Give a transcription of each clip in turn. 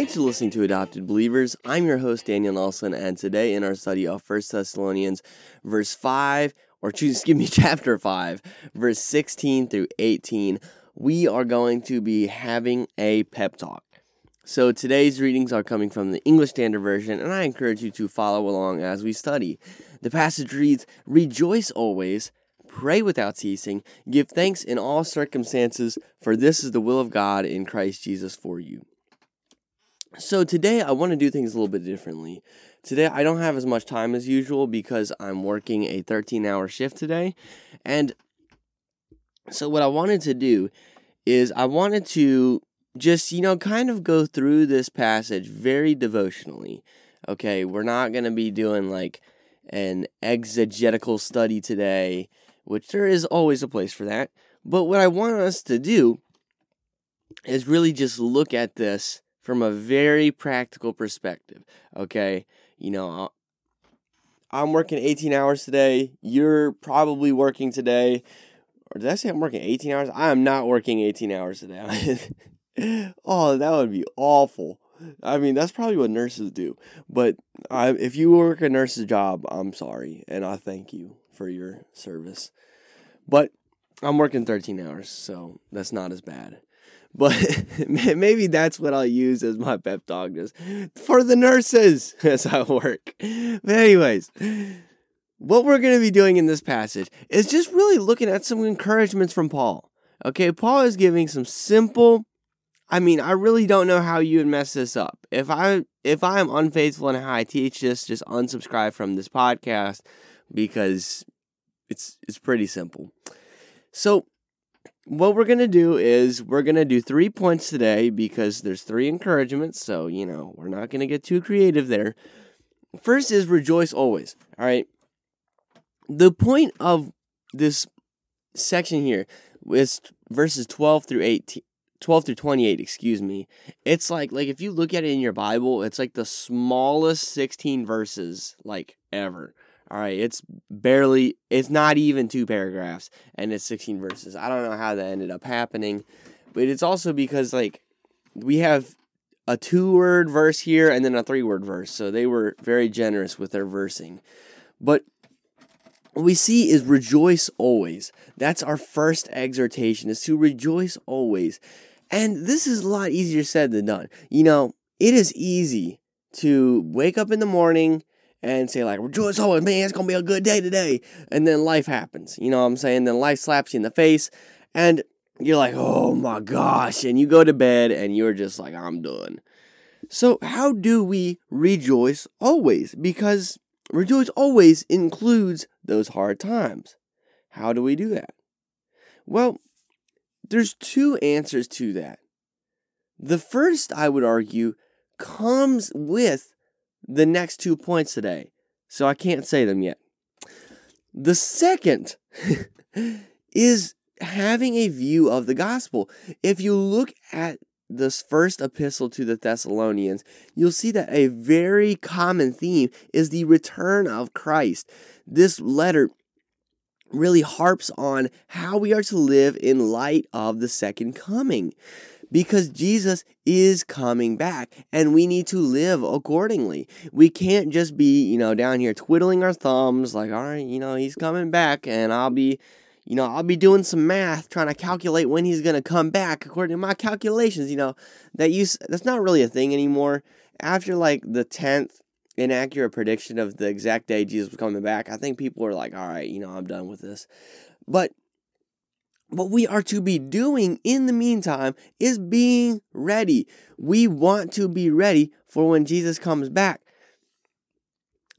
Thanks for listening to Adopted Believers. I'm your host, Daniel Nelson, and today in our study of 1 Thessalonians, verse 5, or choose, excuse me, chapter 5, verse 16 through 18, we are going to be having a pep talk. So today's readings are coming from the English Standard Version, and I encourage you to follow along as we study. The passage reads Rejoice always, pray without ceasing, give thanks in all circumstances, for this is the will of God in Christ Jesus for you. So today I want to do things a little bit differently. Today I don't have as much time as usual because I'm working a 13 hour shift today. And so what I wanted to do is I wanted to just, you know, kind of go through this passage very devotionally. Okay, we're not going to be doing like an exegetical study today, which there is always a place for that. But what I want us to do is really just look at this from a very practical perspective. Okay, you know, uh, I'm working 18 hours today. You're probably working today. Or did I say I'm working 18 hours? I am not working 18 hours today. oh, that would be awful. I mean, that's probably what nurses do. But I, if you work a nurse's job, I'm sorry, and I thank you for your service. But I'm working 13 hours, so that's not as bad. But maybe that's what I'll use as my pep talk, just for the nurses as I work. But anyways, what we're going to be doing in this passage is just really looking at some encouragements from Paul. Okay, Paul is giving some simple I mean, I really don't know how you would mess this up. If I if I am unfaithful in how I teach this, just unsubscribe from this podcast because it's it's pretty simple. So what we're gonna do is we're gonna do three points today because there's three encouragements. So you know we're not gonna get too creative there. First is rejoice always. All right. The point of this section here is verses 12 through 18 12 through 28 excuse me it's like like if you look at it in your bible it's like the smallest 16 verses like ever all right it's barely it's not even two paragraphs and it's 16 verses. I don't know how that ended up happening but it's also because like we have a two word verse here and then a three word verse so they were very generous with their versing. But what we see is rejoice always. That's our first exhortation is to rejoice always. And this is a lot easier said than done. You know, it is easy to wake up in the morning and say, like, rejoice always, man, it's gonna be a good day today. And then life happens. You know what I'm saying? Then life slaps you in the face and you're like, oh my gosh. And you go to bed and you're just like, I'm done. So, how do we rejoice always? Because rejoice always includes those hard times. How do we do that? Well, there's two answers to that. The first, I would argue, comes with the next two points today. So I can't say them yet. The second is having a view of the gospel. If you look at this first epistle to the Thessalonians, you'll see that a very common theme is the return of Christ. This letter really harps on how we are to live in light of the second coming. Because Jesus is coming back and we need to live accordingly. We can't just be, you know, down here twiddling our thumbs like, all right, you know, he's coming back and I'll be, you know, I'll be doing some math trying to calculate when he's going to come back according to my calculations, you know. That use that's not really a thing anymore. After like the 10th inaccurate prediction of the exact day Jesus was coming back, I think people are like, all right, you know, I'm done with this. But what we are to be doing in the meantime is being ready. We want to be ready for when Jesus comes back.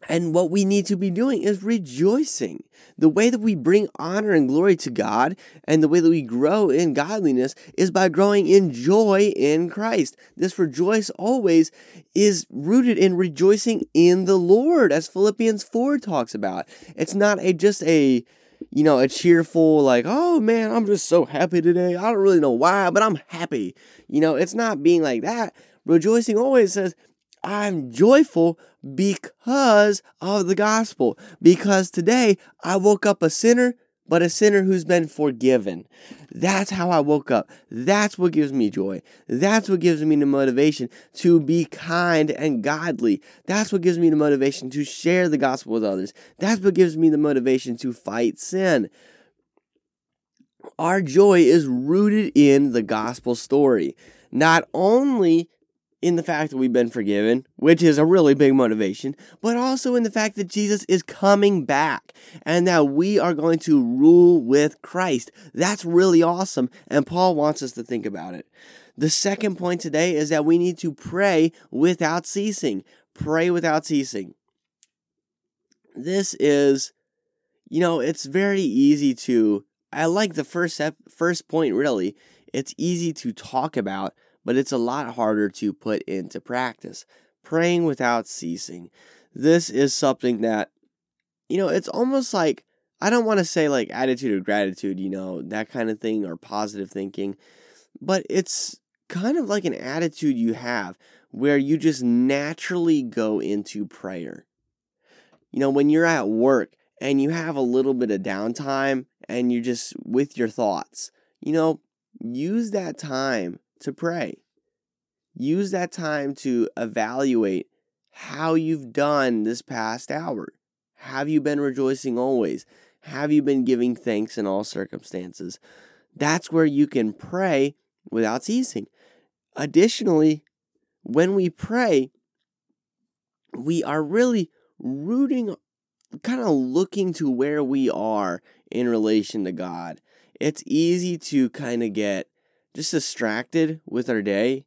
And what we need to be doing is rejoicing. The way that we bring honor and glory to God and the way that we grow in godliness is by growing in joy in Christ. This rejoice always is rooted in rejoicing in the Lord, as Philippians 4 talks about. It's not a just a you know, a cheerful, like, oh man, I'm just so happy today. I don't really know why, but I'm happy. You know, it's not being like that. Rejoicing always says, I'm joyful because of the gospel. Because today I woke up a sinner, but a sinner who's been forgiven. That's how I woke up. That's what gives me joy. That's what gives me the motivation to be kind and godly. That's what gives me the motivation to share the gospel with others. That's what gives me the motivation to fight sin. Our joy is rooted in the gospel story. Not only in the fact that we've been forgiven, which is a really big motivation, but also in the fact that Jesus is coming back and that we are going to rule with Christ. That's really awesome, and Paul wants us to think about it. The second point today is that we need to pray without ceasing. Pray without ceasing. This is, you know, it's very easy to. I like the first first point really. It's easy to talk about but it's a lot harder to put into practice. Praying without ceasing. This is something that, you know, it's almost like, I don't want to say like attitude of gratitude, you know, that kind of thing, or positive thinking, but it's kind of like an attitude you have where you just naturally go into prayer. You know, when you're at work and you have a little bit of downtime and you're just with your thoughts, you know, use that time to pray. Use that time to evaluate how you've done this past hour. Have you been rejoicing always? Have you been giving thanks in all circumstances? That's where you can pray without ceasing. Additionally, when we pray, we are really rooting, kind of looking to where we are in relation to God. It's easy to kind of get just distracted with our day.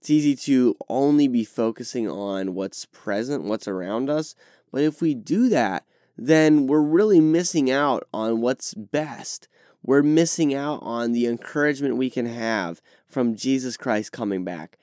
It's easy to only be focusing on what's present, what's around us. But if we do that, then we're really missing out on what's best. We're missing out on the encouragement we can have from Jesus Christ coming back.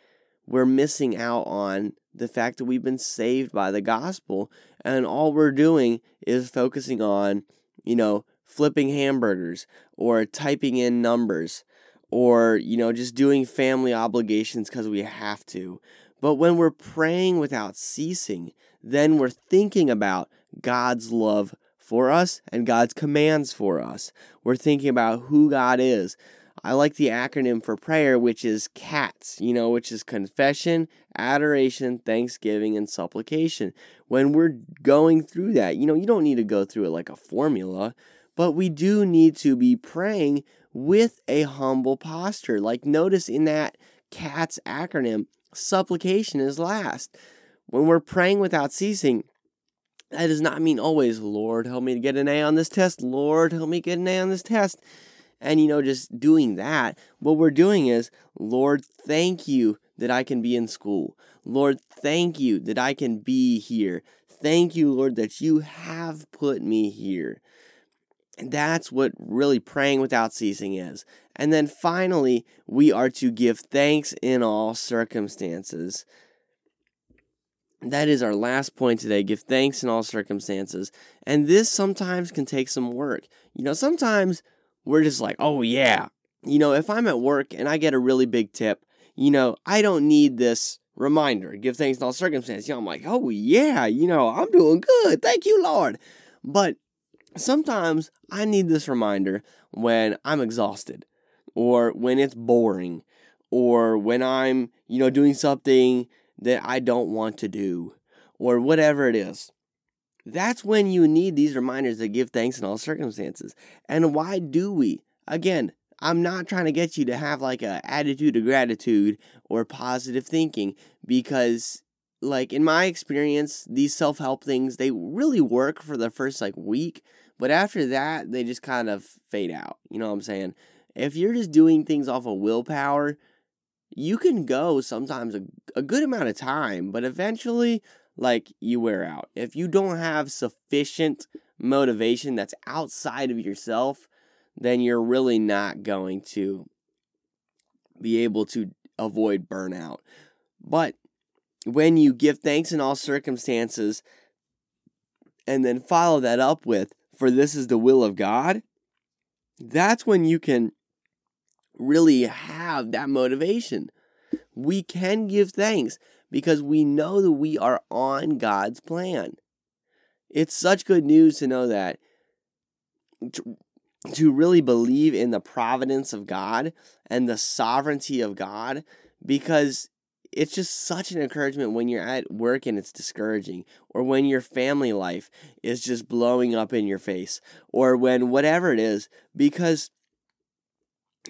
We're missing out on the fact that we've been saved by the gospel, and all we're doing is focusing on, you know, flipping hamburgers or typing in numbers or, you know, just doing family obligations because we have to. But when we're praying without ceasing, then we're thinking about God's love for us and God's commands for us. We're thinking about who God is. I like the acronym for prayer, which is CATS, you know, which is confession, adoration, thanksgiving, and supplication. When we're going through that, you know, you don't need to go through it like a formula, but we do need to be praying with a humble posture. Like, notice in that CATS acronym, supplication is last. When we're praying without ceasing, that does not mean always, Lord, help me to get an A on this test. Lord, help me get an A on this test. And, you know, just doing that, what we're doing is, Lord, thank you that I can be in school. Lord, thank you that I can be here. Thank you, Lord, that you have put me here. And that's what really praying without ceasing is. And then finally, we are to give thanks in all circumstances. That is our last point today. Give thanks in all circumstances. And this sometimes can take some work. You know, sometimes we're just like, oh, yeah. You know, if I'm at work and I get a really big tip, you know, I don't need this reminder. Give thanks in all circumstances. You know, I'm like, oh, yeah, you know, I'm doing good. Thank you, Lord. But sometimes I need this reminder when I'm exhausted or when it's boring or when I'm, you know, doing something that I don't want to do or whatever it is. That's when you need these reminders to give thanks in all circumstances. And why do we? Again, I'm not trying to get you to have like a attitude of gratitude or positive thinking because like in my experience, these self-help things they really work for the first like week, but after that they just kind of fade out. You know what I'm saying? If you're just doing things off of willpower, you can go sometimes a, a good amount of time, but eventually like you wear out. If you don't have sufficient motivation that's outside of yourself, then you're really not going to be able to avoid burnout. But when you give thanks in all circumstances and then follow that up with, for this is the will of God, that's when you can really have that motivation. We can give thanks because we know that we are on God's plan. It's such good news to know that to really believe in the providence of God and the sovereignty of God because it's just such an encouragement when you're at work and it's discouraging, or when your family life is just blowing up in your face, or when whatever it is, because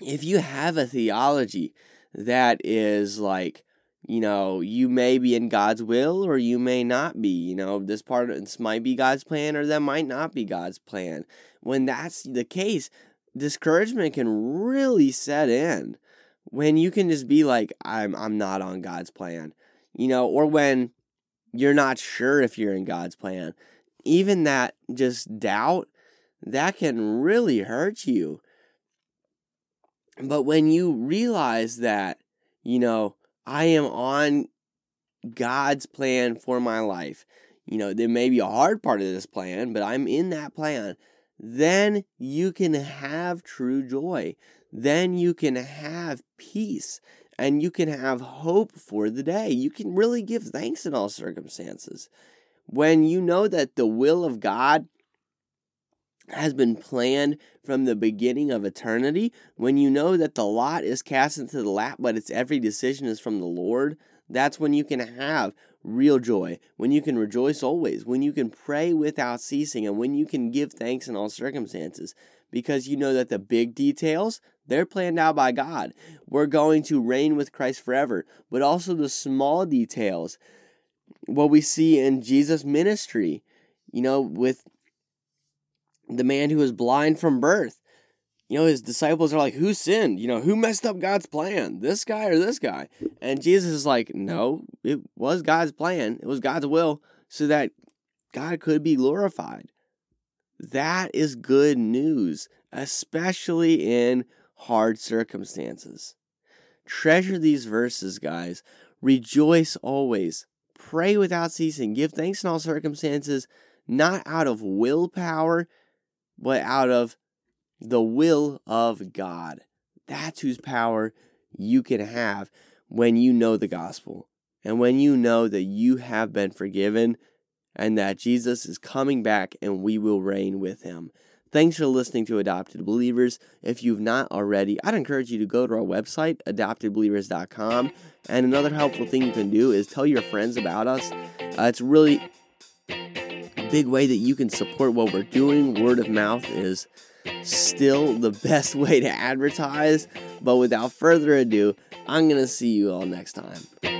if you have a theology that is like, you know, you may be in God's will or you may not be. You know, this part of this might be God's plan or that might not be God's plan. When that's the case, discouragement can really set in when you can just be like I'm I'm not on God's plan. You know, or when you're not sure if you're in God's plan. Even that just doubt that can really hurt you. But when you realize that, you know, I am on God's plan for my life, you know, there may be a hard part of this plan, but I'm in that plan, then you can have true joy then you can have peace and you can have hope for the day. You can really give thanks in all circumstances. When you know that the will of God has been planned from the beginning of eternity, when you know that the lot is cast into the lap, but its every decision is from the Lord, that's when you can have real joy, when you can rejoice always, when you can pray without ceasing, and when you can give thanks in all circumstances, because you know that the big details, they're planned out by God. We're going to reign with Christ forever. But also the small details, what we see in Jesus' ministry, you know, with the man who was blind from birth. You know, his disciples are like, Who sinned? You know, who messed up God's plan? This guy or this guy? And Jesus is like, No, it was God's plan. It was God's will so that God could be glorified. That is good news, especially in hard circumstances. Treasure these verses, guys. Rejoice always. Pray without ceasing. Give thanks in all circumstances, not out of willpower, but out of the will of God. That's whose power you can have when you know the gospel and when you know that you have been forgiven and that Jesus is coming back and we will reign with him. Thanks for listening to Adopted Believers. If you've not already, I'd encourage you to go to our website, adoptedbelievers.com. And another helpful thing you can do is tell your friends about us. Uh, it's really big way that you can support what we're doing. Word of mouth is still the best way to advertise. But without further ado, I'm going to see you all next time.